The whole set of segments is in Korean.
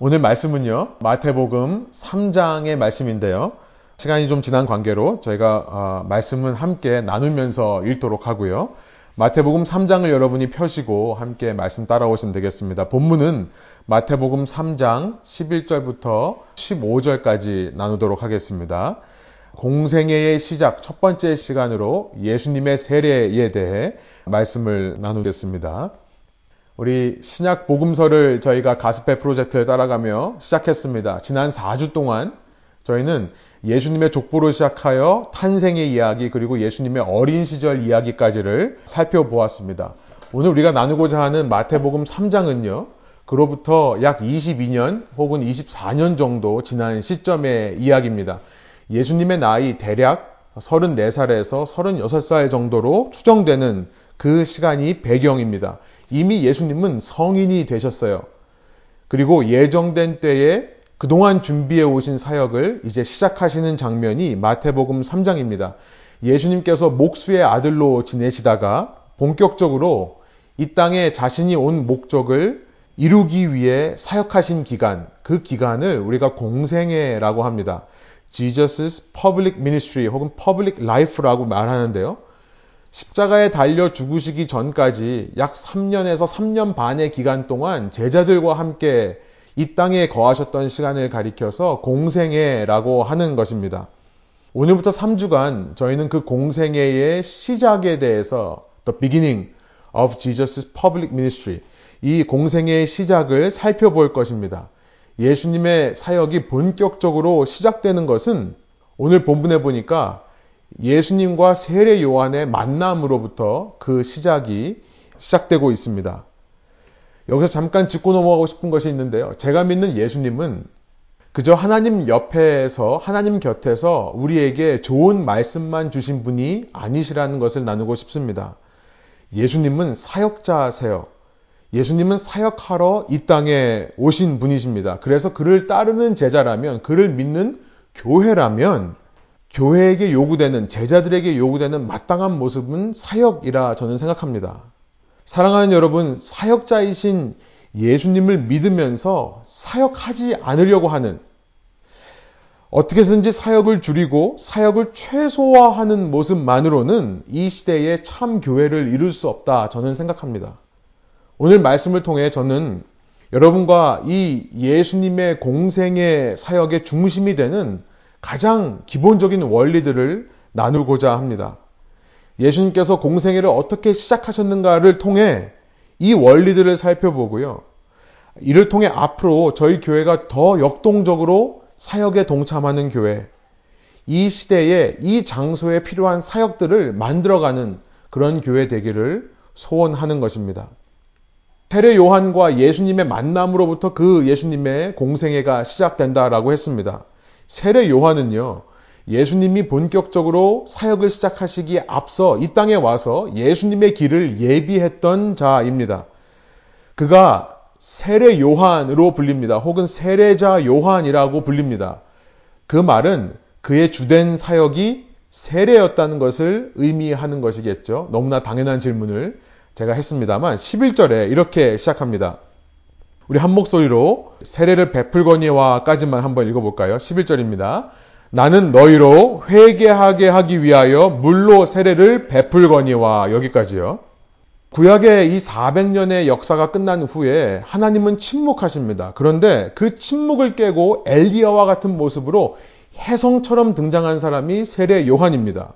오늘 말씀은요, 마태복음 3장의 말씀인데요. 시간이 좀 지난 관계로 저희가 어, 말씀은 함께 나누면서 읽도록 하고요. 마태복음 3장을 여러분이 펴시고 함께 말씀 따라오시면 되겠습니다. 본문은 마태복음 3장 11절부터 15절까지 나누도록 하겠습니다. 공생애의 시작 첫 번째 시간으로 예수님의 세례에 대해 말씀을 나누겠습니다. 우리 신약 복음서를 저희가 가스페 프로젝트를 따라가며 시작했습니다. 지난 4주 동안 저희는 예수님의 족보로 시작하여 탄생의 이야기 그리고 예수님의 어린 시절 이야기까지를 살펴보았습니다. 오늘 우리가 나누고자 하는 마태복음 3장은요. 그로부터 약 22년 혹은 24년 정도 지난 시점의 이야기입니다. 예수님의 나이 대략 34살에서 36살 정도로 추정되는 그 시간이 배경입니다. 이미 예수님은 성인이 되셨어요. 그리고 예정된 때에 그동안 준비해 오신 사역을 이제 시작하시는 장면이 마태복음 3장입니다. 예수님께서 목수의 아들로 지내시다가 본격적으로 이 땅에 자신이 온 목적을 이루기 위해 사역하신 기간, 그 기간을 우리가 공생애라고 합니다. Jesus' Public Ministry 혹은 Public Life라고 말하는데요. 십자가에 달려 죽으시기 전까지 약 3년에서 3년 반의 기간 동안 제자들과 함께 이 땅에 거하셨던 시간을 가리켜서 공생애라고 하는 것입니다. 오늘부터 3주간 저희는 그 공생애의 시작에 대해서 The beginning of Jesus' public ministry 이 공생애의 시작을 살펴볼 것입니다. 예수님의 사역이 본격적으로 시작되는 것은 오늘 본문에 보니까 예수님과 세례 요한의 만남으로부터 그 시작이 시작되고 있습니다. 여기서 잠깐 짚고 넘어가고 싶은 것이 있는데요. 제가 믿는 예수님은 그저 하나님 옆에서 하나님 곁에서 우리에게 좋은 말씀만 주신 분이 아니시라는 것을 나누고 싶습니다. 예수님은 사역자세요. 예수님은 사역하러 이 땅에 오신 분이십니다. 그래서 그를 따르는 제자라면, 그를 믿는 교회라면 교회에게 요구되는 제자들에게 요구되는 마땅한 모습은 사역이라 저는 생각합니다. 사랑하는 여러분, 사역자이신 예수님을 믿으면서 사역하지 않으려고 하는 어떻게 해서든지 사역을 줄이고 사역을 최소화하는 모습만으로는 이 시대의 참 교회를 이룰 수 없다 저는 생각합니다. 오늘 말씀을 통해 저는 여러분과 이 예수님의 공생의 사역의 중심이 되는 가장 기본적인 원리들을 나누고자 합니다. 예수님께서 공생애를 어떻게 시작하셨는가를 통해 이 원리들을 살펴보고요. 이를 통해 앞으로 저희 교회가 더 역동적으로 사역에 동참하는 교회, 이 시대에 이 장소에 필요한 사역들을 만들어가는 그런 교회 되기를 소원하는 것입니다. 세례 요한과 예수님의 만남으로부터 그 예수님의 공생애가 시작된다라고 했습니다. 세례 요한은요, 예수님이 본격적으로 사역을 시작하시기에 앞서 이 땅에 와서 예수님의 길을 예비했던 자입니다. 그가 세례 요한으로 불립니다. 혹은 세례자 요한이라고 불립니다. 그 말은 그의 주된 사역이 세례였다는 것을 의미하는 것이겠죠. 너무나 당연한 질문을 제가 했습니다만 11절에 이렇게 시작합니다. 우리 한 목소리로 세례를 베풀거니와까지만 한번 읽어볼까요? 11절입니다. 나는 너희로 회개하게 하기 위하여 물로 세례를 베풀거니와 여기까지요. 구약의 이 400년의 역사가 끝난 후에 하나님은 침묵하십니다. 그런데 그 침묵을 깨고 엘리야와 같은 모습으로 혜성처럼 등장한 사람이 세례 요한입니다.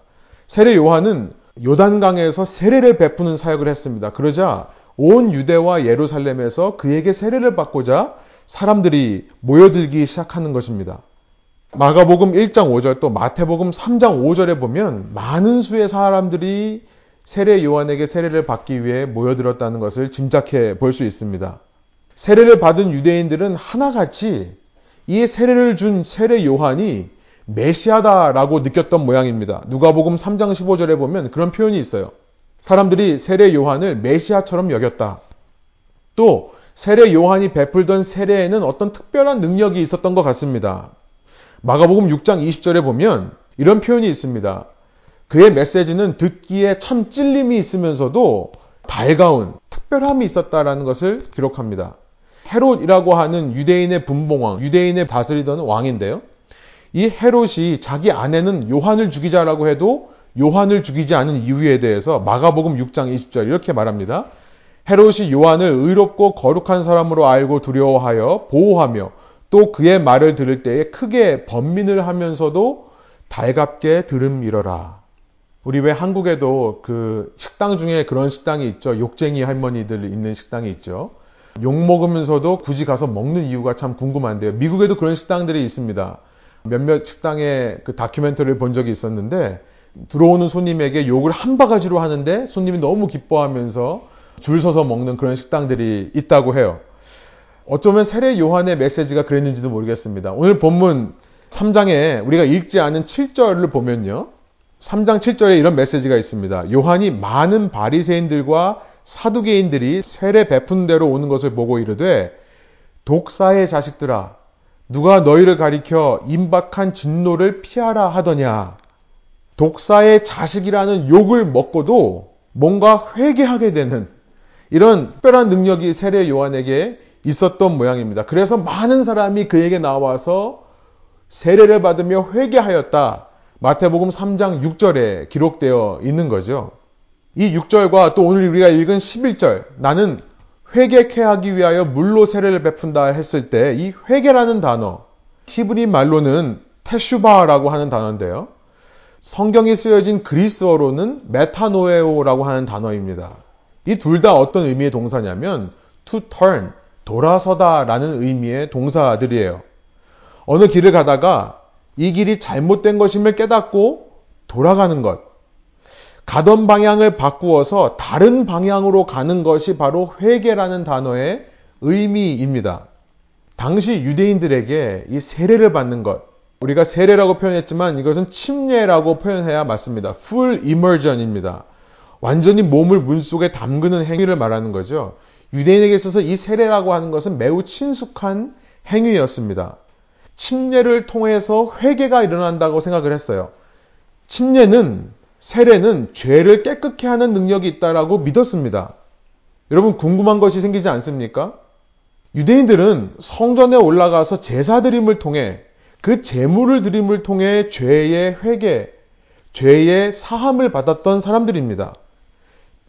세례 요한은 요단강에서 세례를 베푸는 사역을 했습니다. 그러자 온 유대와 예루살렘에서 그에게 세례를 받고자 사람들이 모여들기 시작하는 것입니다. 마가복음 1장 5절 또 마태복음 3장 5절에 보면 많은 수의 사람들이 세례 요한에게 세례를 받기 위해 모여들었다는 것을 짐작해 볼 수 있습니다. 세례를 받은 유대인들은 하나같이 이 세례를 준 세례 요한이 메시아다라고 느꼈던 모양입니다. 누가복음 3장 15절에 보면 그런 표현이 있어요. 사람들이 세례 요한을 메시아처럼 여겼다. 또 세례 요한이 베풀던 세례에는 어떤 특별한 능력이 있었던 것 같습니다. 마가복음 6장 20절에 보면 이런 표현이 있습니다. 그의 메시지는 듣기에 참 찔림이 있으면서도 달가운 특별함이 있었다라는 것을 기록합니다. 헤롯이라고 하는 유대인의 분봉왕, 유대인의 다스리던 왕인데요. 이 헤롯이 자기 아내는 요한을 죽이자라고 해도 요한을 죽이지 않은 이유에 대해서 마가복음 6장 20절 이렇게 말합니다. 헤롯이 요한을 의롭고 거룩한 사람으로 알고 두려워하여 보호하며 또 그의 말을 들을 때에 크게 번민을 하면서도 달갑게 들음이러라. 우리 왜 한국에도 그 식당 중에 그런 식당이 있죠. 욕쟁이 할머니들 있는 식당이 있죠. 욕 먹으면서도 굳이 가서 먹는 이유가 참 궁금한데요. 미국에도 그런 식당들이 있습니다. 몇몇 식당의 그 다큐멘터리를 본 적이 있었는데 들어오는 손님에게 욕을 한 바가지로 하는데 손님이 너무 기뻐하면서 줄 서서 먹는 그런 식당들이 있다고 해요. 어쩌면 세례 요한의 메시지가 그랬는지도 모르겠습니다. 오늘 본문 3장에 우리가 읽지 않은 7절을 보면요. 3장 7절에 이런 메시지가 있습니다. 요한이 많은 바리새인들과 사두개인들이 세례 베푼 대로 오는 것을 보고 이르되 독사의 자식들아 누가 너희를 가리켜 임박한 진노를 피하라 하더냐. 독사의 자식이라는 욕을 먹고도 뭔가 회개하게 되는 이런 특별한 능력이 세례 요한에게 있었던 모양입니다. 그래서 많은 사람이 그에게 나와서 세례를 받으며 회개하였다. 마태복음 3장 6절에 기록되어 있는 거죠. 이 6절과 또 오늘 우리가 읽은 11절, 나는 회개케 하기 위하여 물로 세례를 베푼다 했을 때 이 회개라는 단어, 히브리 말로는 테슈바라고 하는 단어인데요. 성경이 쓰여진 그리스어로는 메타노에오라고 하는 단어입니다. 이 둘 다 어떤 의미의 동사냐면 to turn, 돌아서다라는 의미의 동사들이에요. 어느 길을 가다가 이 길이 잘못된 것임을 깨닫고 돌아가는 것. 가던 방향을 바꾸어서 다른 방향으로 가는 것이 바로 회개라는 단어의 의미입니다. 당시 유대인들에게 이 세례를 받는 것, 우리가 세례라고 표현했지만 이것은 침례라고 표현해야 맞습니다. full immersion입니다. 완전히 몸을 물 속에 담그는 행위를 말하는 거죠. 유대인에게 있어서 이 세례라고 하는 것은 매우 친숙한 행위였습니다. 침례를 통해서 회개가 일어난다고 생각을 했어요. 침례는 세례는 죄를 깨끗게 하는 능력이 있다라고 믿었습니다. 여러분 궁금한 것이 생기지 않습니까? 유대인들은 성전에 올라가서 제사 드림을 통해 그 제물을 드림을 통해 죄의 회개, 죄의 사함을 받았던 사람들입니다.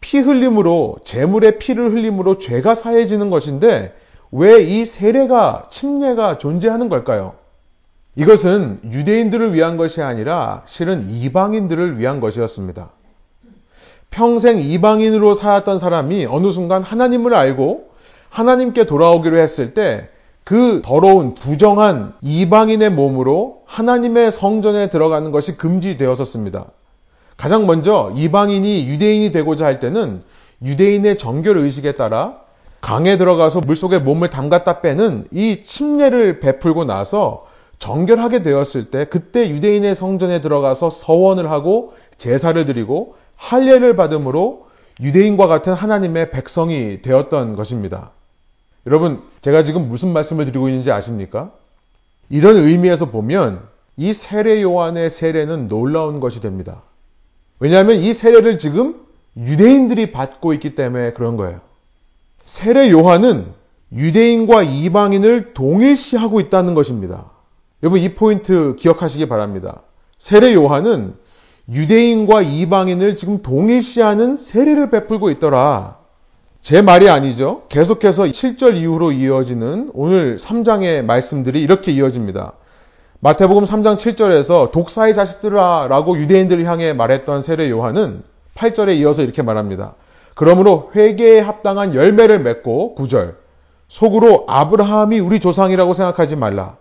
피 흘림으로 제물의 피를 흘림으로 죄가 사해지는 것인데 왜 이 세례가 침례가 존재하는 걸까요? 이것은 유대인들을 위한 것이 아니라 실은 이방인들을 위한 것이었습니다. 평생 이방인으로 살았던 사람이 어느 순간 하나님을 알고 하나님께 돌아오기로 했을 때 그 더러운 부정한 이방인의 몸으로 하나님의 성전에 들어가는 것이 금지되었었습니다. 가장 먼저 이방인이 유대인이 되고자 할 때는 유대인의 정결 의식에 따라 강에 들어가서 물속에 몸을 담갔다 빼는 이 침례를 베풀고 나서 정결하게 되었을 때 그때 유대인의 성전에 들어가서 서원을 하고 제사를 드리고 할례를 받음으로 유대인과 같은 하나님의 백성이 되었던 것입니다. 여러분, 제가 지금 무슨 말씀을 드리고 있는지 아십니까? 이런 의미에서 보면 이 세례 요한의 세례는 놀라운 것이 됩니다. 왜냐하면 이 세례를 지금 유대인들이 받고 있기 때문에 그런 거예요. 세례 요한은 유대인과 이방인을 동일시하고 있다는 것입니다. 여러분 이 포인트 기억하시기 바랍니다. 세례 요한은 유대인과 이방인을 지금 동일시하는 세례를 베풀고 있더라. 제 말이 아니죠. 계속해서 7절 이후로 이어지는 오늘 3장의 말씀들이 이렇게 이어집니다. 마태복음 3장 7절에서 독사의 자식들아 라고 유대인들을 향해 말했던 세례 요한은 8절에 이어서 이렇게 말합니다. 그러므로 회개에 합당한 열매를 맺고 9절 속으로 아브라함이 우리 조상이라고 생각하지 말라.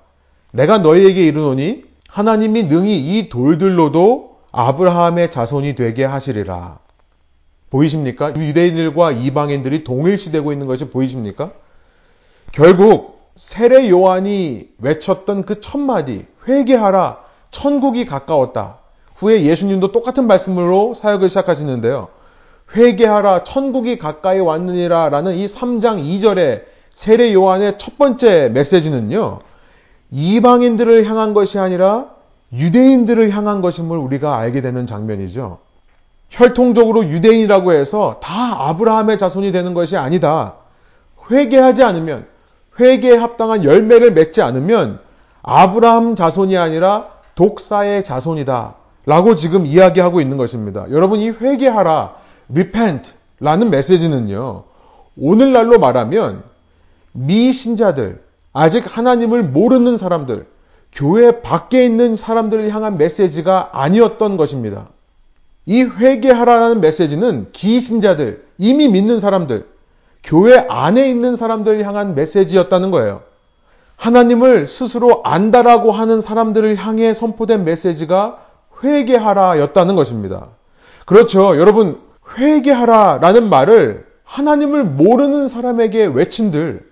내가 너희에게 이르노니 하나님이 능히 이 돌들로도 아브라함의 자손이 되게 하시리라. 보이십니까? 유대인들과 이방인들이 동일시되고 있는 것이 보이십니까? 결국 세례 요한이 외쳤던 그 첫마디, 회개하라, 천국이 가까웠다. 후에 예수님도 똑같은 말씀으로 사역을 시작하시는데요. 회개하라, 천국이 가까이 왔느니라 라는 이 3장 2절의 세례 요한의 첫 번째 메시지는요, 이방인들을 향한 것이 아니라 유대인들을 향한 것임을 우리가 알게 되는 장면이죠. 혈통적으로 유대인이라고 해서 다 아브라함의 자손이 되는 것이 아니다. 회개하지 않으면 회개에 합당한 열매를 맺지 않으면 아브라함 자손이 아니라 독사의 자손이다. 라고 지금 이야기하고 있는 것입니다. 여러분, 이 회개하라, repent 라는 메시지는요, 오늘날로 말하면 미신자들, 아직 하나님을 모르는 사람들, 교회 밖에 있는 사람들을 향한 메시지가 아니었던 것입니다. 이 회개하라는 메시지는 기신자들, 이미 믿는 사람들, 교회 안에 있는 사람들을 향한 메시지였다는 거예요. 하나님을 스스로 안다라고 하는 사람들을 향해 선포된 메시지가 회개하라 였다는 것입니다. 그렇죠. 여러분, 회개하라 라는 말을 하나님을 모르는 사람에게 외친들,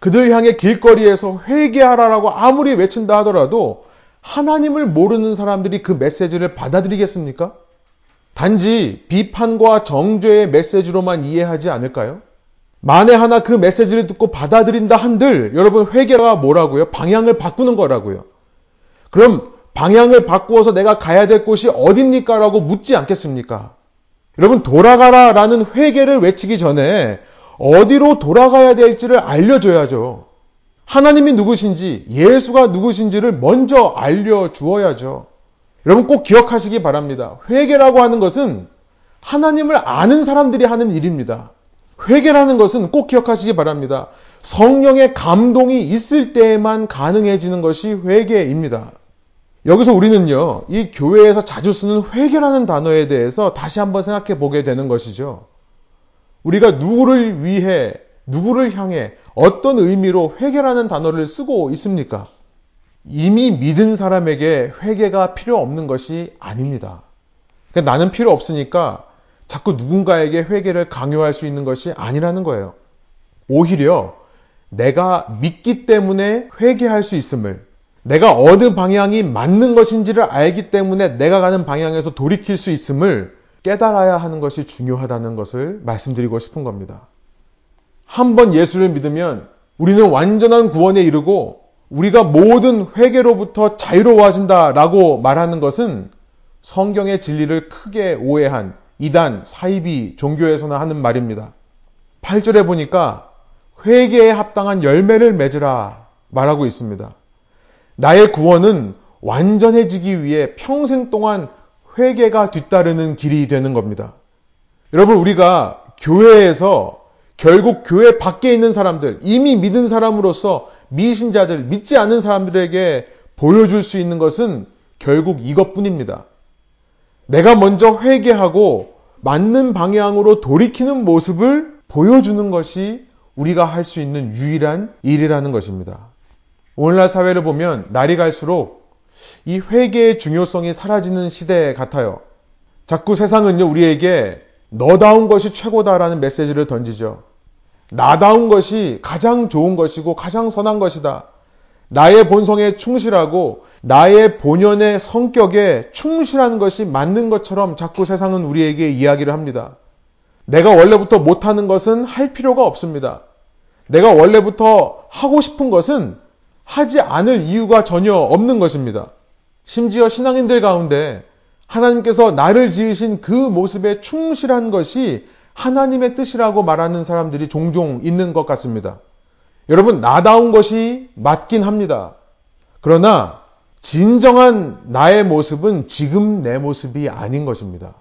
그들 향해 길거리에서 회개하라라고 아무리 외친다 하더라도 하나님을 모르는 사람들이 그 메시지를 받아들이겠습니까? 단지 비판과 정죄의 메시지로만 이해하지 않을까요? 만에 하나 그 메시지를 듣고 받아들인다 한들 여러분 회개가 뭐라고요? 방향을 바꾸는 거라고요. 그럼 방향을 바꾸어서 내가 가야 될 곳이 어딥니까? 라고 묻지 않겠습니까? 여러분 돌아가라 라는 회개를 외치기 전에 어디로 돌아가야 될지를 알려줘야죠. 하나님이 누구신지 예수가 누구신지를 먼저 알려주어야죠. 여러분 꼭 기억하시기 바랍니다. 회개라고 하는 것은 하나님을 아는 사람들이 하는 일입니다. 회개라는 것은 꼭 기억하시기 바랍니다. 성령의 감동이 있을 때에만 가능해지는 것이 회개입니다. 여기서 우리는요, 이 교회에서 자주 쓰는 회개라는 단어에 대해서 다시 한번 생각해 보게 되는 것이죠. 우리가 누구를 위해, 누구를 향해 어떤 의미로 회개라는 단어를 쓰고 있습니까? 이미 믿은 사람에게 회개가 필요 없는 것이 아닙니다. 그러니까 나는 필요 없으니까 자꾸 누군가에게 회개를 강요할 수 있는 것이 아니라는 거예요. 오히려 내가 믿기 때문에 회개할 수 있음을 내가 어느 방향이 맞는 것인지를 알기 때문에 내가 가는 방향에서 돌이킬 수 있음을 깨달아야 하는 것이 중요하다는 것을 말씀드리고 싶은 겁니다. 한번 예수를 믿으면 우리는 완전한 구원에 이르고 우리가 모든 회개로부터 자유로워진다라고 말하는 것은 성경의 진리를 크게 오해한 이단, 사이비 종교에서나 하는 말입니다. 8절에 보니까 회개에 합당한 열매를 맺으라 말하고 있습니다. 나의 구원은 완전해지기 위해 평생 동안 회개가 뒤따르는 길이 되는 겁니다. 여러분, 우리가 교회에서 결국 교회 밖에 있는 사람들, 이미 믿은 사람으로서 미신자들, 믿지 않는 사람들에게 보여줄 수 있는 것은 결국 이것뿐입니다. 내가 먼저 회개하고 맞는 방향으로 돌이키는 모습을 보여주는 것이 우리가 할 수 있는 유일한 일이라는 것입니다. 오늘날 사회를 보면 날이 갈수록 이 회개의 중요성이 사라지는 시대 같아요. 자꾸 세상은요, 우리에게 너다운 것이 최고다라는 메시지를 던지죠. 나다운 것이 가장 좋은 것이고 가장 선한 것이다. 나의 본성에 충실하고 나의 본연의 성격에 충실하는 것이 맞는 것처럼 자꾸 세상은 우리에게 이야기를 합니다. 내가 원래부터 못하는 것은 할 필요가 없습니다. 내가 원래부터 하고 싶은 것은 하지 않을 이유가 전혀 없는 것입니다. 심지어 신앙인들 가운데 하나님께서 나를 지으신 그 모습에 충실한 것이 하나님의 뜻이라고 말하는 사람들이 종종 있는 것 같습니다. 여러분, 나다운 것이 맞긴 합니다. 그러나 진정한 나의 모습은 지금 내 모습이 아닌 것입니다.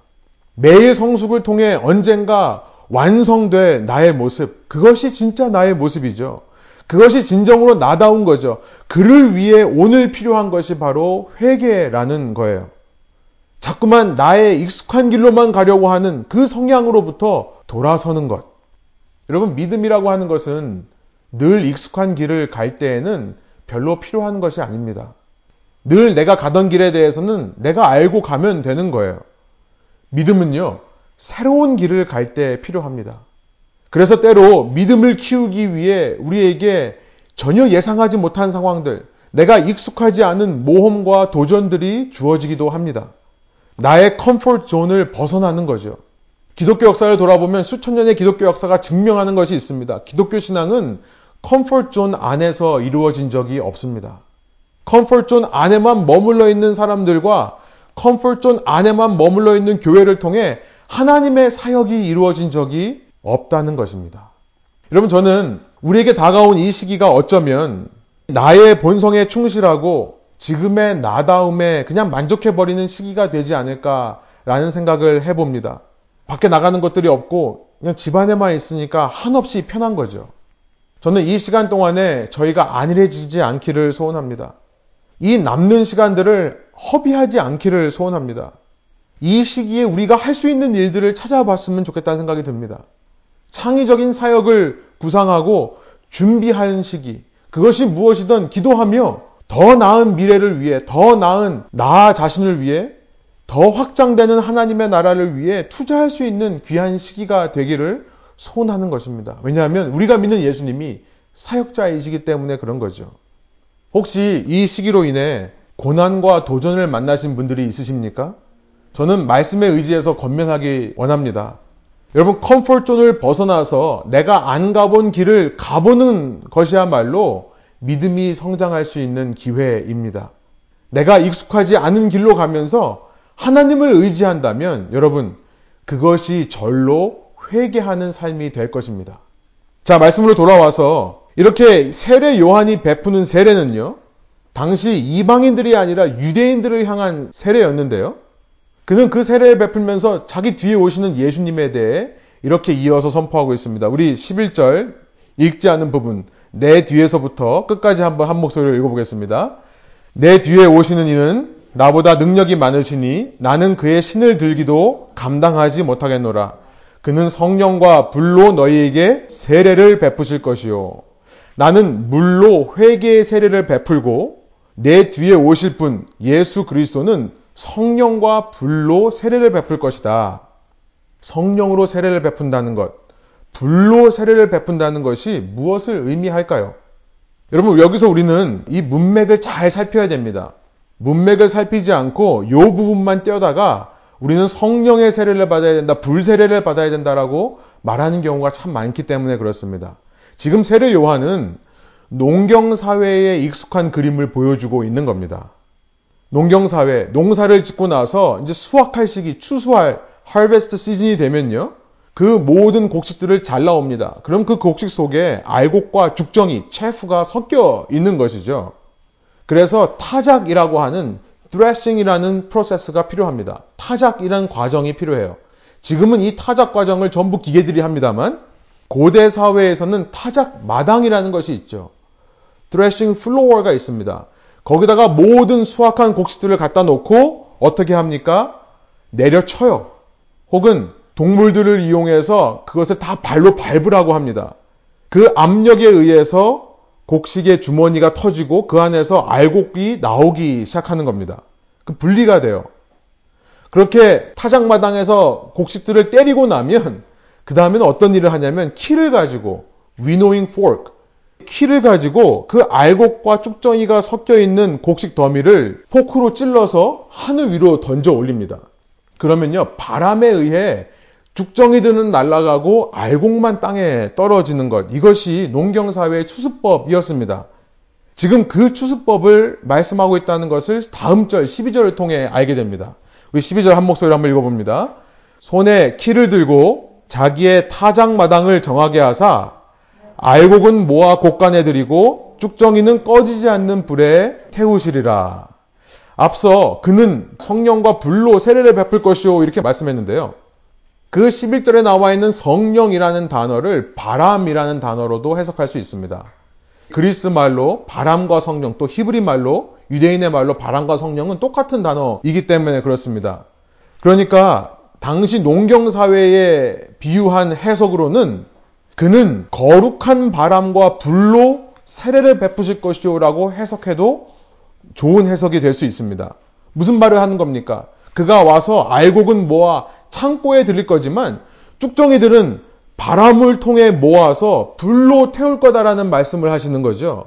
매일 성숙을 통해 언젠가 완성될 나의 모습, 그것이 진짜 나의 모습이죠. 그것이 진정으로 나다운 거죠. 그를 위해 오늘 필요한 것이 바로 회개라는 거예요. 자꾸만 나의 익숙한 길로만 가려고 하는 그 성향으로부터 돌아서는 것. 여러분, 믿음이라고 하는 것은 늘 익숙한 길을 갈 때에는 별로 필요한 것이 아닙니다. 늘 내가 가던 길에 대해서는 내가 알고 가면 되는 거예요. 믿음은요, 새로운 길을 갈 때 필요합니다. 그래서 때로 믿음을 키우기 위해 우리에게 전혀 예상하지 못한 상황들, 내가 익숙하지 않은 모험과 도전들이 주어지기도 합니다. 나의 comfort zone을 벗어나는 거죠. 기독교 역사를 돌아보면 수천 년의 기독교 역사가 증명하는 것이 있습니다. 기독교 신앙은 comfort zone 안에서 이루어진 적이 없습니다. comfort zone 안에만 머물러 있는 사람들과 comfort zone 안에만 머물러 있는 교회를 통해 하나님의 사역이 이루어진 적이 없다는 것입니다. 여러분 저는 우리에게 다가온 이 시기가 어쩌면 나의 본성에 충실하고 지금의 나다움에 그냥 만족해버리는 시기가 되지 않을까라는 생각을 해봅니다. 밖에 나가는 것들이 없고 그냥 집안에만 있으니까 한없이 편한 거죠. 저는 이 시간 동안에 저희가 안일해지지 않기를 소원합니다. 이 남는 시간들을 허비하지 않기를 소원합니다. 이 시기에 우리가 할 수 있는 일들을 찾아봤으면 좋겠다는 생각이 듭니다. 창의적인 사역을 구상하고 준비하는 시기. 그것이 무엇이든 기도하며 더 나은 미래를 위해, 더 나은 나 자신을 위해, 더 확장되는 하나님의 나라를 위해 투자할 수 있는 귀한 시기가 되기를 소원하는 것입니다. 왜냐하면 우리가 믿는 예수님이 사역자이시기 때문에 그런 거죠. 혹시 이 시기로 인해 고난과 도전을 만나신 분들이 있으십니까? 저는 말씀에 의지해서 권면하기 원합니다. 여러분, comfort zone을 벗어나서 내가 안 가본 길을 가보는 것이야말로 믿음이 성장할 수 있는 기회입니다. 내가 익숙하지 않은 길로 가면서 하나님을 의지한다면 여러분, 그것이 절로 회개하는 삶이 될 것입니다. 자, 말씀으로 돌아와서 이렇게 세례 요한이 베푸는 세례는요, 당시 이방인들이 아니라 유대인들을 향한 세례였는데요. 그는 그 세례를 베풀면서 자기 뒤에 오시는 예수님에 대해 이렇게 이어서 선포하고 있습니다. 우리 11절 읽지 않은 부분, 내 뒤에서부터 끝까지 한번 한 목소리로 읽어보겠습니다. 내 뒤에 오시는 이는 나보다 능력이 많으시니 나는 그의 신을 들기도 감당하지 못하겠노라. 그는 성령과 불로 너희에게 세례를 베푸실 것이요. 나는 물로 회개의 세례를 베풀고 내 뒤에 오실 분 예수 그리스도는 성령과 불로 세례를 베풀 것이다. 성령으로 세례를 베푼다는 것, 불로 세례를 베푼다는 것이 무엇을 의미할까요? 여러분, 여기서 우리는 이 문맥을 잘 살펴야 됩니다. 문맥을 살피지 않고 요 부분만 떼어다가 우리는 성령의 세례를 받아야 된다, 불 세례를 받아야 된다라고 말하는 경우가 참 많기 때문에 그렇습니다. 지금 세례 요한은 농경 사회에 익숙한 그림을 보여주고 있는 겁니다. 농경 사회, 농사를 짓고 나서 이제 수확할 시기, 추수할 하베스트 시즌이 되면요. 그 모든 곡식들을 잘 나옵니다. 그럼 그 곡식 속에 알곡과 죽정이, 체프가 섞여 있는 것이죠. 그래서 타작이라고 하는 threshing이라는 프로세스가 필요합니다. 타작이라는 과정이 필요해요. 지금은 이 타작 과정을 전부 기계들이 합니다만 고대 사회에서는 타작 마당이라는 것이 있죠. threshing floor가 있습니다. 거기다가 모든 수확한 곡식들을 갖다 놓고 어떻게 합니까? 내려쳐요. 혹은 동물들을 이용해서 그것을 다 발로 밟으라고 합니다. 그 압력에 의해서 곡식의 주머니가 터지고 그 안에서 알곡이 나오기 시작하는 겁니다. 그 분리가 돼요. 그렇게 타작마당에서 곡식들을 때리고 나면 그 다음에는 어떤 일을 하냐면 키를 가지고 winnowing fork 키를 가지고 그 알곡과 쭉정이가 섞여 있는 곡식 더미를 포크로 찔러서 하늘 위로 던져 올립니다. 그러면요, 바람에 의해 죽정이들은 날아가고 알곡만 땅에 떨어지는 것. 이것이 농경사회의 추수법이었습니다. 지금 그 추수법을 말씀하고 있다는 것을 다음 절 12절을 통해 알게 됩니다. 우리 12절 한 목소리로 한번 읽어봅니다. 손에 키를 들고 자기의 타작마당을 정하게 하사 알곡은 모아 곡간에 들이고 쭉정이는 꺼지지 않는 불에 태우시리라. 앞서 그는 성령과 불로 세례를 베풀 것이오 이렇게 말씀했는데요. 그 11절에 나와 있는 성령이라는 단어를 바람이라는 단어로도 해석할 수 있습니다. 그리스 말로 바람과 성령 또 히브리 말로 유대인의 말로 바람과 성령은 똑같은 단어이기 때문에 그렇습니다. 그러니까 당시 농경 사회에 비유한 해석으로는 그는 거룩한 바람과 불로 세례를 베푸실 것이오라고 해석해도 좋은 해석이 될 수 있습니다. 무슨 말을 하는 겁니까? 그가 와서 알곡은 모아 창고에 들릴 거지만 쭉정이들은 바람을 통해 모아서 불로 태울 거다라는 말씀을 하시는 거죠.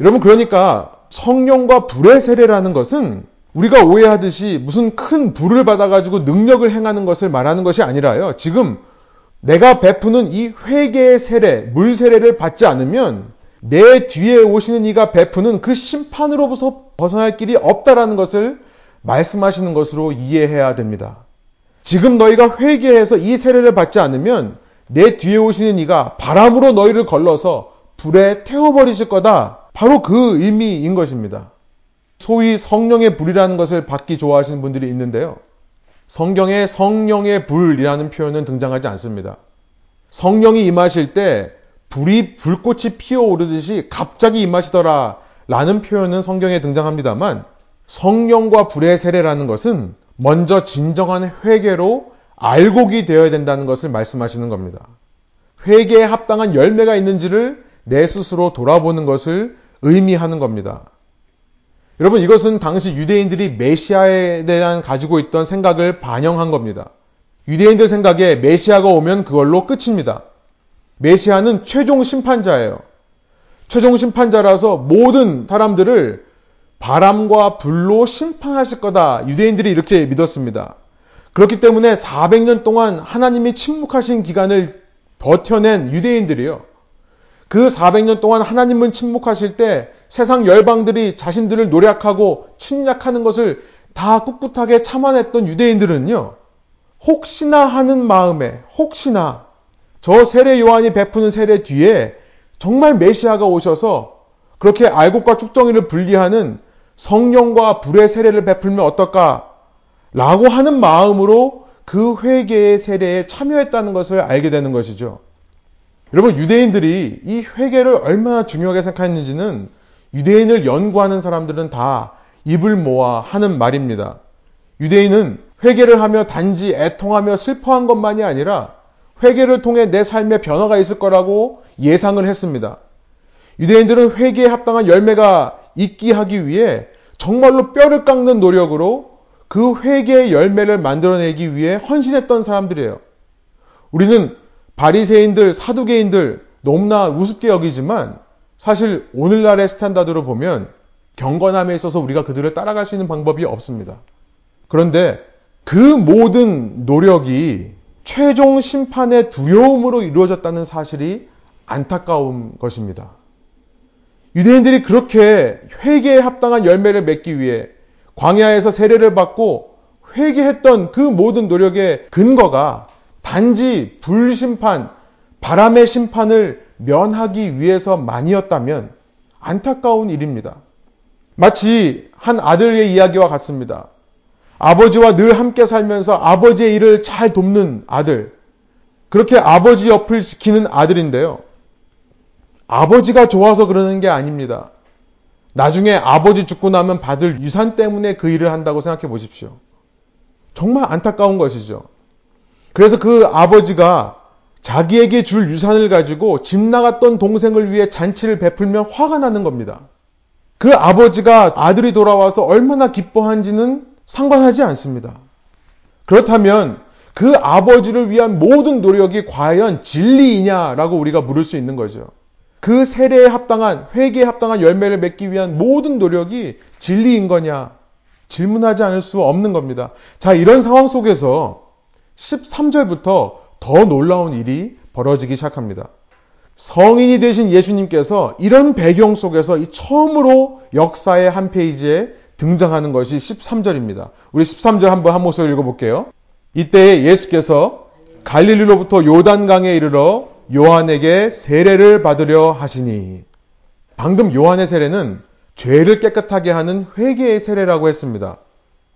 여러분 그러니까 성령과 불의 세례라는 것은 우리가 오해하듯이 무슨 큰 불을 받아가지고 능력을 행하는 것을 말하는 것이 아니라요. 지금 내가 베푸는 이 회개의 세례, 물 세례를 받지 않으면 내 뒤에 오시는 이가 베푸는 그 심판으로부터 벗어날 길이 없다라는 것을 말씀하시는 것으로 이해해야 됩니다. 지금 너희가 회개해서 이 세례를 받지 않으면 내 뒤에 오시는 이가 바람으로 너희를 걸러서 불에 태워버리실 거다. 바로 그 의미인 것입니다. 소위 성령의 불이라는 것을 받기 좋아하시는 분들이 있는데요. 성경에 성령의 불이라는 표현은 등장하지 않습니다. 성령이 임하실 때 불이 불꽃이 피어오르듯이 갑자기 임하시더라 라는 표현은 성경에 등장합니다만 성령과 불의 세례라는 것은 먼저 진정한 회개로 알곡이 되어야 된다는 것을 말씀하시는 겁니다. 회개에 합당한 열매가 있는지를 내 스스로 돌아보는 것을 의미하는 겁니다. 여러분 이것은 당시 유대인들이 메시아에 대한 가지고 있던 생각을 반영한 겁니다. 유대인들 생각에 메시아가 오면 그걸로 끝입니다. 메시아는 최종 심판자예요. 최종 심판자라서 모든 사람들을 바람과 불로 심판하실 거다. 유대인들이 이렇게 믿었습니다. 그렇기 때문에 400년 동안 하나님이 침묵하신 기간을 버텨낸 유대인들이요. 그 400년 동안 하나님은 침묵하실 때 세상 열방들이 자신들을 노력하고 침략하는 것을 다 꿋꿋하게 참아냈던 유대인들은요. 혹시나 하는 마음에 혹시나 저 세례 요한이 베푸는 세례 뒤에 정말 메시아가 오셔서 그렇게 알곡과 축정이를 분리하는 성령과 불의 세례를 베풀면 어떨까? 라고 하는 마음으로 그 회개의 세례에 참여했다는 것을 알게 되는 것이죠. 여러분, 유대인들이 이 회개를 얼마나 중요하게 생각했는지는 유대인을 연구하는 사람들은 다 입을 모아 하는 말입니다. 유대인은 회개를 하며 단지 애통하며 슬퍼한 것만이 아니라 회개를 통해 내 삶에 변화가 있을 거라고 예상을 했습니다. 유대인들은 회개에 합당한 열매가 있기 하기 위해 정말로 뼈를 깎는 노력으로 그 회개의 열매를 만들어내기 위해 헌신했던 사람들이에요. 우리는 바리새인들, 사두개인들 너무나 우습게 여기지만 사실 오늘날의 스탠다드로 보면 경건함에 있어서 우리가 그들을 따라갈 수 있는 방법이 없습니다. 그런데 그 모든 노력이 최종 심판의 두려움으로 이루어졌다는 사실이 안타까운 것입니다. 유대인들이 그렇게 회개에 합당한 열매를 맺기 위해 광야에서 세례를 받고 회개했던 그 모든 노력의 근거가 단지 불심판, 바람의 심판을 면하기 위해서만이었다면 안타까운 일입니다. 마치 한 아들의 이야기와 같습니다. 아버지와 늘 함께 살면서 아버지의 일을 잘 돕는 아들. 그렇게 아버지 옆을 지키는 아들인데요. 아버지가 좋아서 그러는 게 아닙니다. 나중에 아버지 죽고 나면 받을 유산 때문에 그 일을 한다고 생각해 보십시오. 정말 안타까운 것이죠. 그래서 그 아버지가 자기에게 줄 유산을 가지고 집 나갔던 동생을 위해 잔치를 베풀면 화가 나는 겁니다. 그 아버지가 아들이 돌아와서 얼마나 기뻐한지는 상관하지 않습니다. 그렇다면 그 아버지를 위한 모든 노력이 과연 진리이냐라고 우리가 물을 수 있는 거죠. 그 세례에 합당한, 회개에 합당한 열매를 맺기 위한 모든 노력이 진리인 거냐? 질문하지 않을 수 없는 겁니다. 자, 이런 상황 속에서 13절부터 더 놀라운 일이 벌어지기 시작합니다. 성인이 되신 예수님께서 이런 배경 속에서 처음으로 역사의 한 페이지에 등장하는 것이 13절입니다. 우리 13절 한번 한 목소리 읽어볼게요. 이때 예수께서 갈릴리로부터 요단강에 이르러 요한에게 세례를 받으려 하시니 방금 요한의 세례는 죄를 깨끗하게 하는 회개의 세례라고 했습니다.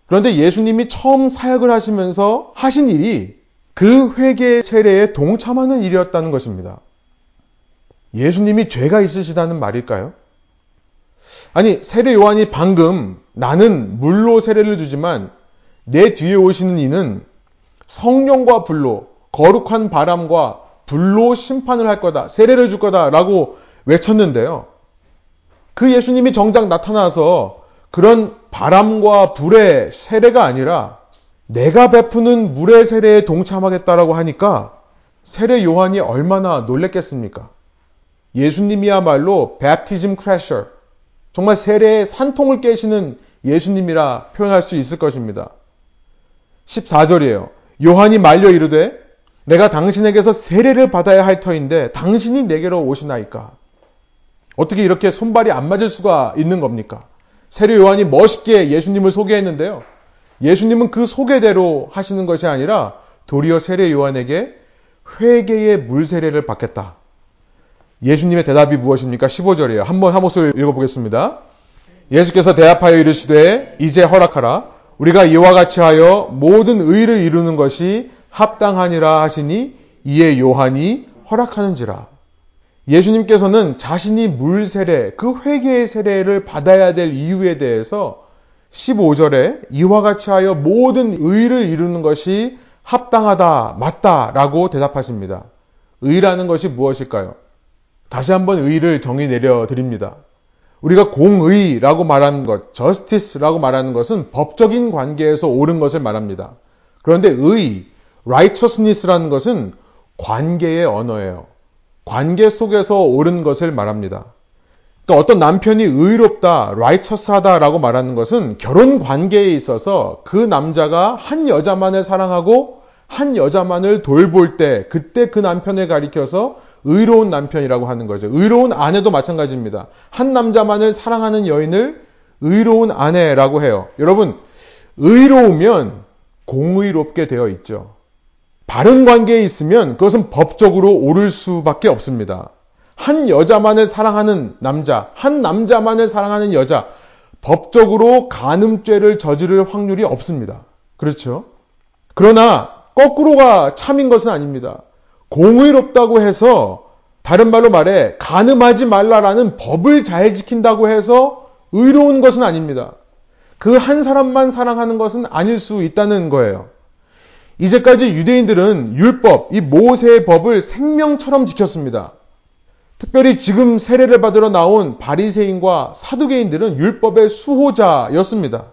그런데 예수님이 처음 사역을 하시면서 하신 일이 그 회개의 세례에 동참하는 일이었다는 것입니다. 예수님이 죄가 있으시다는 말일까요? 아니, 세례 요한이 방금 나는 물로 세례를 주지만 내 뒤에 오시는 이는 성령과 불로 거룩한 바람과 불로 심판을 할 거다. 세례를 줄 거다. 라고 외쳤는데요. 그 예수님이 정작 나타나서 그런 바람과 불의 세례가 아니라 내가 베푸는 물의 세례에 동참하겠다라고 하니까 세례 요한이 얼마나 놀랬겠습니까? 예수님이야말로 베프티즘 크래셔 정말 세례의 산통을 깨시는 예수님이라 표현할 수 있을 것입니다. 14절이에요. 요한이 말려 이르되 내가 당신에게서 세례를 받아야 할 터인데 당신이 내게로 오시나이까? 어떻게 이렇게 손발이 안 맞을 수가 있는 겁니까? 세례 요한이 멋있게 예수님을 소개했는데요. 예수님은 그 소개대로 하시는 것이 아니라 도리어 세례 요한에게 회개의 물 세례를 받겠다. 예수님의 대답이 무엇입니까? 15절이에요. 한번 한 목소리 읽어보겠습니다. 예수께서 대답하여 이르시되 이제 허락하라. 우리가 이와 같이 하여 모든 의를 이루는 것이 합당하니라 하시니 이에 요한이 허락하는지라. 예수님께서는 자신이 물 세례, 그 회개의 세례를 받아야 될 이유에 대해서 15절에 이와 같이 하여 모든 의를 이루는 것이 합당하다, 맞다 라고 대답하십니다. 의라는 것이 무엇일까요? 다시 한번 의를 정의 내려 드립니다. 우리가 공의라고 말하는 것, justice라고 말하는 것은 법적인 관계에서 옳은 것을 말합니다. 그런데 의, righteousness라는 것은 관계의 언어예요. 관계 속에서 옳은 것을 말합니다. 그러니까 어떤 남편이 의롭다, righteous하다라고 말하는 것은 결혼 관계에 있어서 그 남자가 한 여자만을 사랑하고 한 여자만을 돌볼 때 그때 그 남편을 가리켜서 의로운 남편이라고 하는 거죠. 의로운 아내도 마찬가지입니다. 한 남자만을 사랑하는 여인을 의로운 아내라고 해요. 여러분, 의로우면 공의롭게 되어 있죠. 바른 관계에 있으면 그것은 법적으로 옳을 수밖에 없습니다. 한 여자만을 사랑하는 남자, 한 남자만을 사랑하는 여자, 법적으로 간음죄를 저지를 확률이 없습니다. 그렇죠? 그러나 거꾸로가 참인 것은 아닙니다. 공의롭다고 해서 다른 말로 말해 간음하지 말라라는 법을 잘 지킨다고 해서 의로운 것은 아닙니다. 그 한 사람만 사랑하는 것은 아닐 수 있다는 거예요. 이제까지 유대인들은 율법, 이 모세의 법을 생명처럼 지켰습니다. 특별히 지금 세례를 받으러 나온 바리새인과 사두개인들은 율법의 수호자였습니다.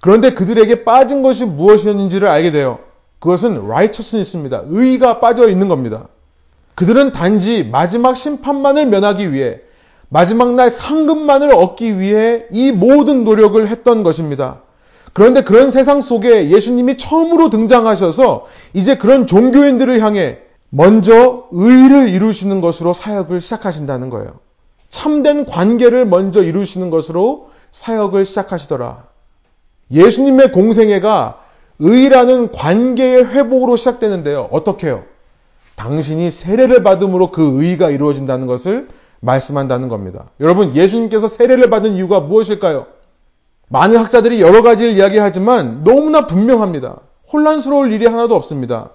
그런데 그들에게 빠진 것이 무엇이었는지를 알게 돼요. 그것은 righteousness입니다. 의가 빠져 있는 겁니다. 그들은 단지 마지막 심판만을 면하기 위해 마지막 날 상급만을 얻기 위해 이 모든 노력을 했던 것입니다. 그런데 그런 세상 속에 예수님이 처음으로 등장하셔서 이제 그런 종교인들을 향해 먼저 의를 이루시는 것으로 사역을 시작하신다는 거예요. 참된 관계를 먼저 이루시는 것으로 사역을 시작하시더라. 예수님의 공생애가 의라는 관계의 회복으로 시작되는데요. 어떻게 해요? 당신이 세례를 받음으로 그 의가 이루어진다는 것을 말씀한다는 겁니다. 여러분, 예수님께서 세례를 받은 이유가 무엇일까요? 많은 학자들이 여러 가지를 이야기하지만 너무나 분명합니다. 혼란스러울 일이 하나도 없습니다.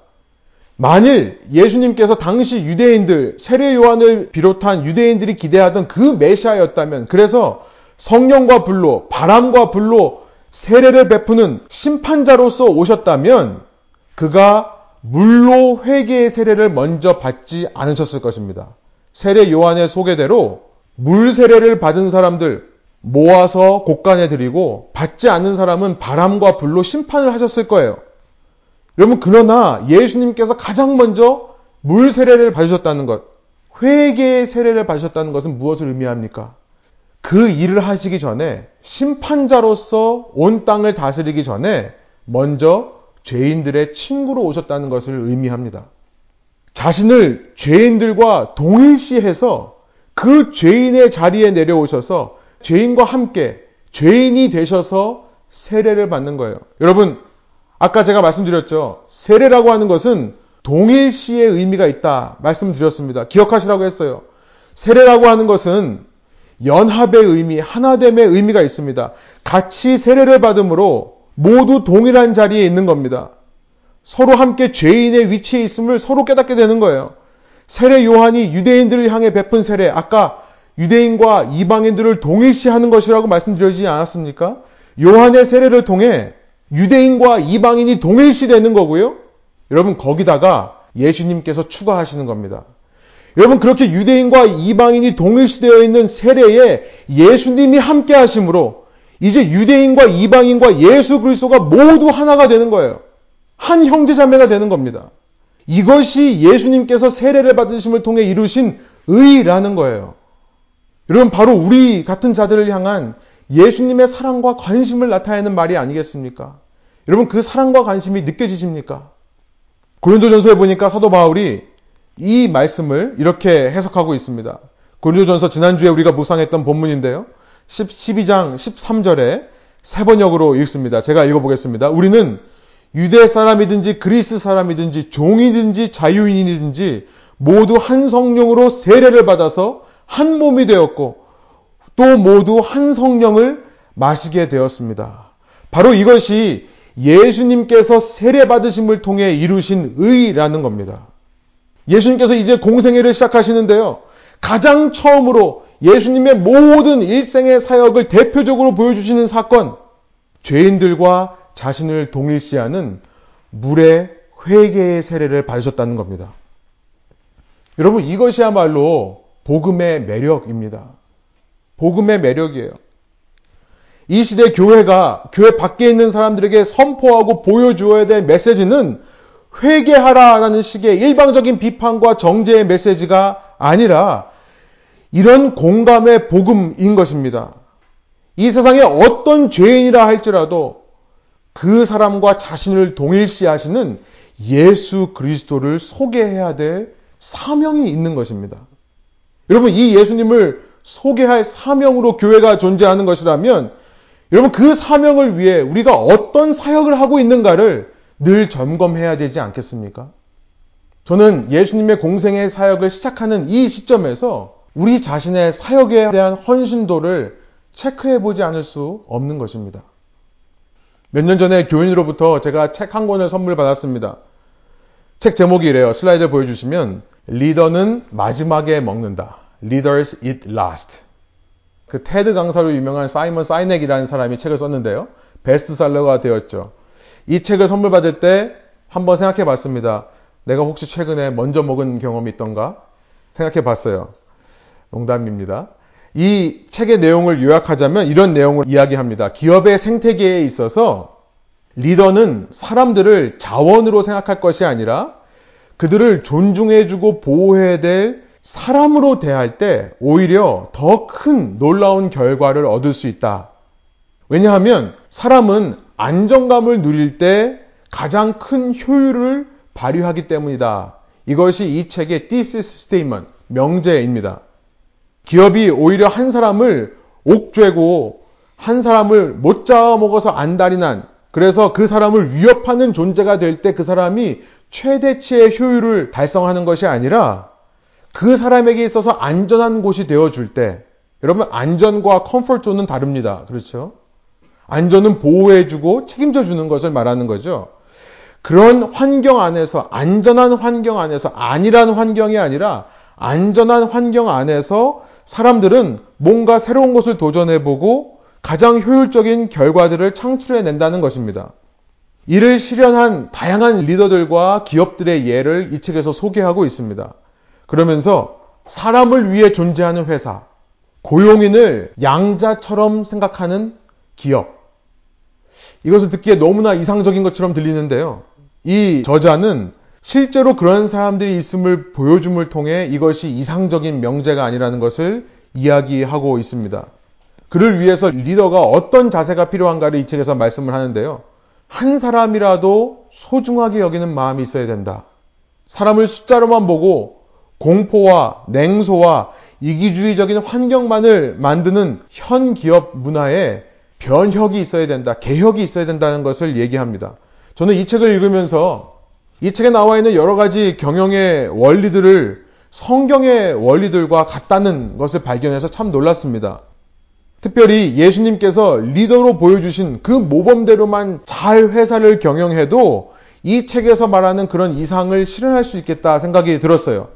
만일 예수님께서 당시 유대인들, 세례 요한을 비롯한 유대인들이 기대하던 그 메시아였다면, 그래서 성령과 불로, 바람과 불로 세례를 베푸는 심판자로서 오셨다면 그가 물로 회개의 세례를 먼저 받지 않으셨을 것입니다. 세례 요한의 소개대로 물 세례를 받은 사람들 모아서 곳간에 드리고 받지 않는 사람은 바람과 불로 심판을 하셨을 거예요. 여러분 그러나 예수님께서 가장 먼저 물 세례를 받으셨다는 것, 회개의 세례를 받으셨다는 것은 무엇을 의미합니까? 그 일을 하시기 전에 심판자로서 온 땅을 다스리기 전에 먼저 죄인들의 친구로 오셨다는 것을 의미합니다. 자신을 죄인들과 동일시해서 그 죄인의 자리에 내려오셔서 죄인과 함께 죄인이 되셔서 세례를 받는 거예요. 여러분, 아까 제가 말씀드렸죠. 세례라고 하는 것은 동일시의 의미가 있다 말씀드렸습니다. 기억하시라고 했어요. 세례라고 하는 것은 연합의 의미, 하나됨의 의미가 있습니다. 같이 세례를 받음으로 모두 동일한 자리에 있는 겁니다. 서로 함께 죄인의 위치에 있음을 서로 깨닫게 되는 거예요. 세례 요한이 유대인들을 향해 베푼 세례, 아까 유대인과 이방인들을 동일시하는 것이라고 말씀드리지 않았습니까? 요한의 세례를 통해 유대인과 이방인이 동일시 되는 거고요. 여러분, 거기다가 예수님께서 추가하시는 겁니다. 여러분 그렇게 유대인과 이방인이 동일시되어 있는 세례에 예수님이 함께 하심으로 이제 유대인과 이방인과 예수 그리스도가 모두 하나가 되는 거예요. 한 형제자매가 되는 겁니다. 이것이 예수님께서 세례를 받으심을 통해 이루신 의라는 거예요. 여러분 바로 우리 같은 자들을 향한 예수님의 사랑과 관심을 나타내는 말이 아니겠습니까? 여러분 그 사랑과 관심이 느껴지십니까? 고린도전서에 보니까 사도 바울이 이 말씀을 이렇게 해석하고 있습니다. 고린도전서 지난주에 우리가 묵상했던 본문인데요. 12장 13절에 세 번역으로 읽습니다. 제가 읽어보겠습니다. 우리는 유대 사람이든지 그리스 사람이든지 종이든지 자유인이든지 모두 한 성령으로 세례를 받아서 한 몸이 되었고 또 모두 한 성령을 마시게 되었습니다. 바로 이것이 예수님께서 세례 받으심을 통해 이루신 의라는 겁니다. 예수님께서 이제 공생애를 시작하시는데요. 가장 처음으로 예수님의 모든 일생의 사역을 대표적으로 보여주시는 사건, 죄인들과 자신을 동일시하는 물의 회개의 세례를 받으셨다는 겁니다. 여러분, 이것이야말로 복음의 매력입니다. 복음의 매력이에요. 이 시대 교회가 교회 밖에 있는 사람들에게 선포하고 보여주어야 될 메시지는 회개하라라는 식의 일방적인 비판과 정죄의 메시지가 아니라 이런 공감의 복음인 것입니다. 이 세상에 어떤 죄인이라 할지라도 그 사람과 자신을 동일시하시는 예수 그리스도를 소개해야 될 사명이 있는 것입니다. 여러분, 이 예수님을 소개할 사명으로 교회가 존재하는 것이라면 여러분 그 사명을 위해 우리가 어떤 사역을 하고 있는가를 늘 점검해야 되지 않겠습니까? 저는 예수님의 공생의 사역을 시작하는 이 시점에서 우리 자신의 사역에 대한 헌신도를 체크해 보지 않을 수 없는 것입니다. 몇 년 전에 교인으로부터 제가 책 한 권을 선물 받았습니다. 책 제목이 이래요. 슬라이드 보여주시면 리더는 마지막에 먹는다. Leaders Eat Last. 그 테드 강사로 유명한 사이먼 사이넥이라는 사람이 책을 썼는데요. 베스트셀러가 되었죠. 이 책을 선물 받을 때 한번 생각해 봤습니다. 내가 혹시 최근에 먼저 먹은 경험이 있던가? 생각해 봤어요. 농담입니다. 이 책의 내용을 요약하자면 이런 내용을 이야기합니다. 기업의 생태계에 있어서 리더는 사람들을 자원으로 생각할 것이 아니라 그들을 존중해주고 보호해야 될 사람으로 대할 때 오히려 더 큰 놀라운 결과를 얻을 수 있다. 왜냐하면 사람은 안정감을 누릴 때 가장 큰 효율을 발휘하기 때문이다. 이것이 이 책의 thesis statement, 명제입니다. 기업이 오히려 한 사람을 옥죄고 한 사람을 못 잡아먹어서 안달이 난 그래서 그 사람을 위협하는 존재가 될 때 그 사람이 최대치의 효율을 달성하는 것이 아니라 그 사람에게 있어서 안전한 곳이 되어줄 때, 여러분, 안전과 comfort zone은 다릅니다. 그렇죠? 안전은 보호해주고 책임져주는 것을 말하는 거죠. 그런 환경 안에서, 안전한 환경 안에서, 아니란 환경이 아니라, 안전한 환경 안에서 사람들은 뭔가 새로운 것을 도전해보고 가장 효율적인 결과들을 창출해낸다는 것입니다. 이를 실현한 다양한 리더들과 기업들의 예를 이 책에서 소개하고 있습니다. 그러면서 사람을 위해 존재하는 회사, 고용인을 양자처럼 생각하는 기업. 이것을 듣기에 너무나 이상적인 것처럼 들리는데요. 이 저자는 실제로 그런 사람들이 있음을 보여줌을 통해 이것이 이상적인 명제가 아니라는 것을 이야기하고 있습니다. 그를 위해서 리더가 어떤 자세가 필요한가를 이 책에서 말씀을 하는데요. 한 사람이라도 소중하게 여기는 마음이 있어야 된다. 사람을 숫자로만 보고 공포와 냉소와 이기주의적인 환경만을 만드는 현 기업 문화에 변혁이 있어야 된다, 개혁이 있어야 된다는 것을 얘기합니다. 저는 이 책을 읽으면서 이 책에 나와 있는 여러 가지 경영의 원리들을 성경의 원리들과 같다는 것을 발견해서 참 놀랐습니다. 특별히 예수님께서 리더로 보여주신 그 모범대로만 잘 회사를 경영해도 이 책에서 말하는 그런 이상을 실현할 수 있겠다 생각이 들었어요.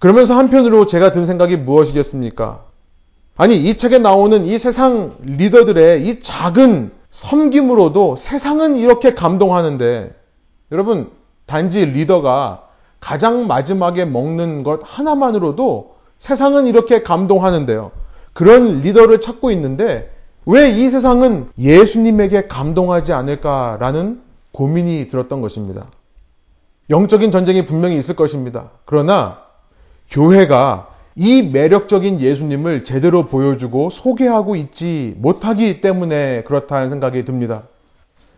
그러면서 한편으로 제가 든 생각이 무엇이겠습니까? 아니, 이 책에 나오는 이 세상 리더들의 이 작은 섬김으로도 세상은 이렇게 감동하는데, 여러분, 단지 리더가 가장 마지막에 먹는 것 하나만으로도 세상은 이렇게 감동하는데요. 그런 리더를 찾고 있는데, 왜 이 세상은 예수님에게 감동하지 않을까라는 고민이 들었던 것입니다. 영적인 전쟁이 분명히 있을 것입니다. 그러나 교회가 이 매력적인 예수님을 제대로 보여주고 소개하고 있지 못하기 때문에 그렇다는 생각이 듭니다.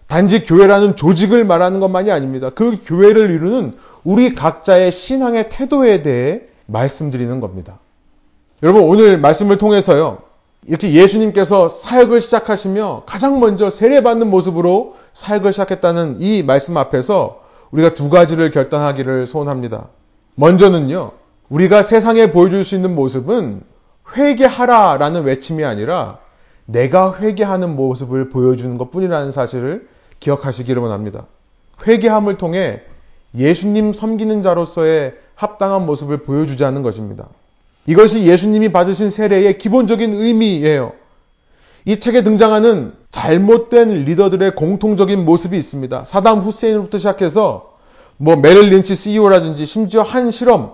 단지 교회라는 조직을 말하는 것만이 아닙니다. 그 교회를 이루는 우리 각자의 신앙의 태도에 대해 말씀드리는 겁니다. 여러분, 오늘 말씀을 통해서요, 이렇게 예수님께서 사역을 시작하시며 가장 먼저 세례받는 모습으로 사역을 시작했다는 이 말씀 앞에서 우리가 두 가지를 결단하기를 소원합니다. 먼저는요, 우리가 세상에 보여줄 수 있는 모습은 회개하라라는 외침이 아니라 내가 회개하는 모습을 보여주는 것 뿐이라는 사실을 기억하시기를 원합니다. 회개함을 통해 예수님 섬기는 자로서의 합당한 모습을 보여주자는 것입니다. 이것이 예수님이 받으신 세례의 기본적인 의미예요. 이 책에 등장하는 잘못된 리더들의 공통적인 모습이 있습니다. 사담 후세인부터 시작해서 뭐 메릴 린치 CEO라든지 심지어 한 실험,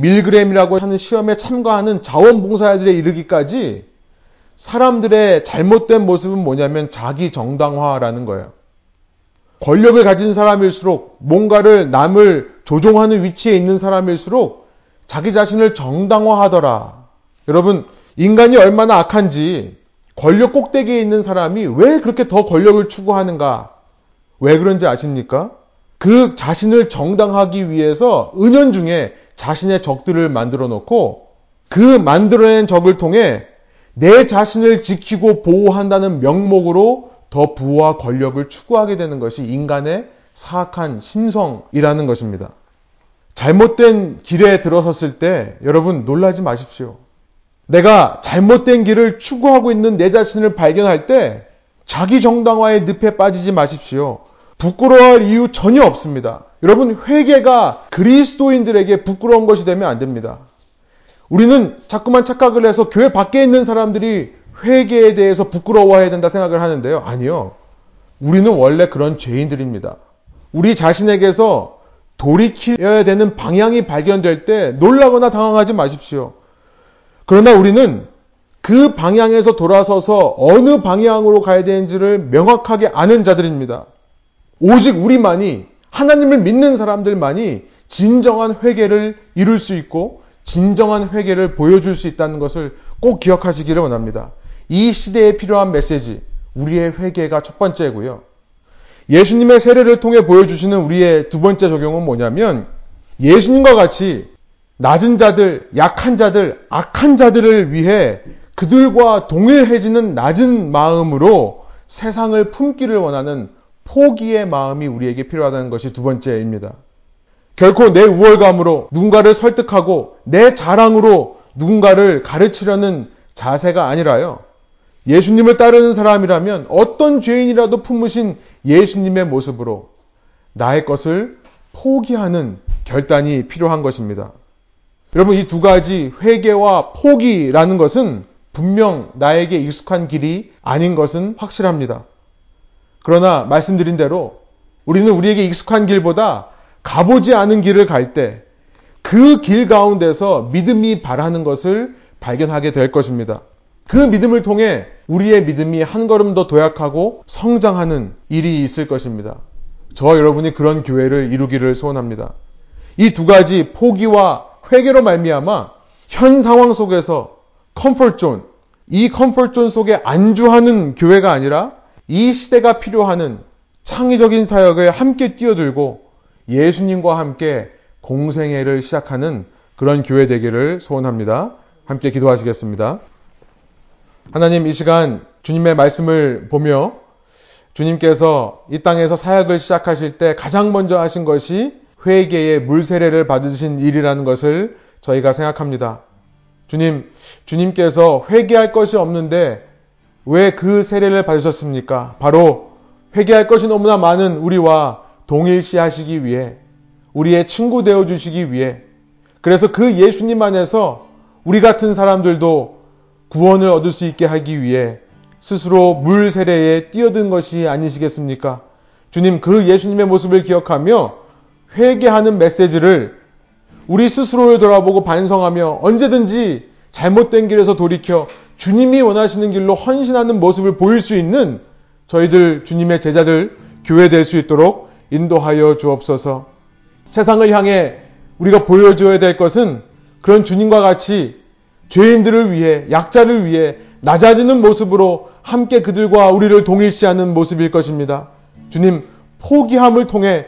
밀그램이라고 하는 시험에 참가하는 자원봉사자들에 이르기까지 사람들의 잘못된 모습은 뭐냐면 자기 정당화라는 거예요. 권력을 가진 사람일수록 뭔가를 남을 조종하는 위치에 있는 사람일수록 자기 자신을 정당화하더라. 여러분, 인간이 얼마나 악한지 권력 꼭대기에 있는 사람이 왜 그렇게 더 권력을 추구하는가? 왜 그런지 아십니까? 그 자신을 정당하기 위해서 은연중에 자신의 적들을 만들어 놓고 그 만들어낸 적을 통해 내 자신을 지키고 보호한다는 명목으로 더 부와 권력을 추구하게 되는 것이 인간의 사악한 심성이라는 것입니다. 잘못된 길에 들어섰을 때 여러분 놀라지 마십시오. 내가 잘못된 길을 추구하고 있는 내 자신을 발견할 때 자기 정당화의 늪에 빠지지 마십시오. 부끄러워할 이유 전혀 없습니다. 여러분 회개가 그리스도인들에게 부끄러운 것이 되면 안 됩니다. 우리는 자꾸만 착각을 해서 교회 밖에 있는 사람들이 회개에 대해서 부끄러워해야 된다 생각을 하는데요. 아니요. 우리는 원래 그런 죄인들입니다. 우리 자신에게서 돌이켜야 되는 방향이 발견될 때 놀라거나 당황하지 마십시오. 그러나 우리는 그 방향에서 돌아서서 어느 방향으로 가야 되는지를 명확하게 아는 자들입니다. 오직 우리만이 하나님을 믿는 사람들만이 진정한 회개를 이룰 수 있고 진정한 회개를 보여줄 수 있다는 것을 꼭 기억하시기를 원합니다. 이 시대에 필요한 메시지, 우리의 회개가 첫 번째고요. 예수님의 세례를 통해 보여주시는 우리의 두 번째 적용은 뭐냐면 예수님과 같이 낮은 자들, 약한 자들, 악한 자들을 위해 그들과 동일해지는 낮은 마음으로 세상을 품기를 원하는 포기의 마음이 우리에게 필요하다는 것이 두 번째입니다. 결코 내 우월감으로 누군가를 설득하고 내 자랑으로 누군가를 가르치려는 자세가 아니라요. 예수님을 따르는 사람이라면 어떤 죄인이라도 품으신 예수님의 모습으로 나의 것을 포기하는 결단이 필요한 것입니다. 여러분 이 두 가지 회개와 포기라는 것은 분명 나에게 익숙한 길이 아닌 것은 확실합니다. 그러나 말씀드린 대로 우리는 우리에게 익숙한 길보다 가보지 않은 길을 갈 때 그 길 가운데서 믿음이 바라는 것을 발견하게 될 것입니다. 그 믿음을 통해 우리의 믿음이 한 걸음 더 도약하고 성장하는 일이 있을 것입니다. 저와 여러분이 그런 교회를 이루기를 소원합니다. 이 두 가지 포기와 회개로 말미암아 현 상황 속에서 comfort zone, 이 comfort zone 속에 안주하는 교회가 아니라 이 시대가 필요하는 창의적인 사역에 함께 뛰어들고 예수님과 함께 공생애를 시작하는 그런 교회 되기를 소원합니다. 함께 기도하시겠습니다. 하나님 이 시간 주님의 말씀을 보며 주님께서 이 땅에서 사역을 시작하실 때 가장 먼저 하신 것이 회개의 물세례를 받으신 일이라는 것을 저희가 생각합니다. 주님, 주님께서 회개할 것이 없는데 왜 그 세례를 받으셨습니까? 바로 회개할 것이 너무나 많은 우리와 동일시 하시기 위해 우리의 친구 되어 주시기 위해 그래서 그 예수님 안에서 우리 같은 사람들도 구원을 얻을 수 있게 하기 위해 스스로 물 세례에 뛰어든 것이 아니시겠습니까? 주님 그 예수님의 모습을 기억하며 회개하는 메시지를 우리 스스로를 돌아보고 반성하며 언제든지 잘못된 길에서 돌이켜 주님이 원하시는 길로 헌신하는 모습을 보일 수 있는 저희들 주님의 제자들 교회 될 수 있도록 인도하여 주옵소서. 세상을 향해 우리가 보여줘야 될 것은 그런 주님과 같이 죄인들을 위해 약자를 위해 낮아지는 모습으로 함께 그들과 우리를 동일시하는 모습일 것입니다. 주님 포기함을 통해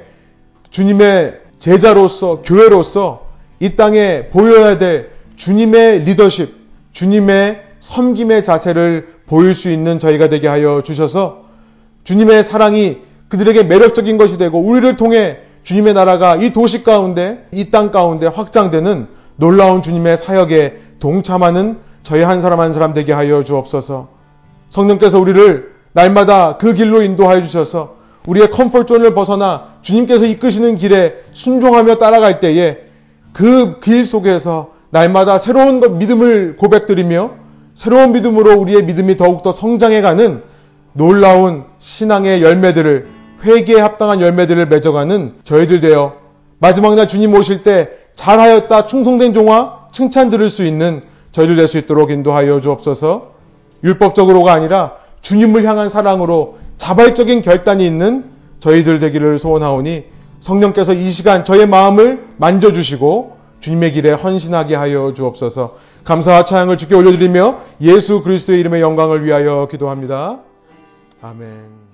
주님의 제자로서 교회로서 이 땅에 보여야 될 주님의 리더십, 주님의 섬김의 자세를 보일 수 있는 저희가 되게 하여 주셔서 주님의 사랑이 그들에게 매력적인 것이 되고 우리를 통해 주님의 나라가 이 도시 가운데, 이 땅 가운데 확장되는 놀라운 주님의 사역에 동참하는 저희 한 사람 한 사람 되게 하여 주옵소서. 성령께서 우리를 날마다 그 길로 인도하여 주셔서 우리의 comfort zone을 벗어나 주님께서 이끄시는 길에 순종하며 따라갈 때에 그 길 속에서 날마다 새로운 믿음을 고백드리며 새로운 믿음으로 우리의 믿음이 더욱더 성장해가는 놀라운 신앙의 열매들을 회개에 합당한 열매들을 맺어가는 저희들 되어 마지막 날 주님 오실 때 잘하였다 충성된 종아 칭찬 들을 수 있는 저희들 될수 있도록 인도하여 주옵소서 율법적으로가 아니라 주님을 향한 사랑으로 자발적인 결단이 있는 저희들 되기를 소원하오니 성령께서 이 시간 저의 마음을 만져주시고 주님의 길에 헌신하게 하여 주옵소서 감사와 찬양을 주께 올려드리며 예수 그리스도의 이름의 영광을 위하여 기도합니다. 아멘.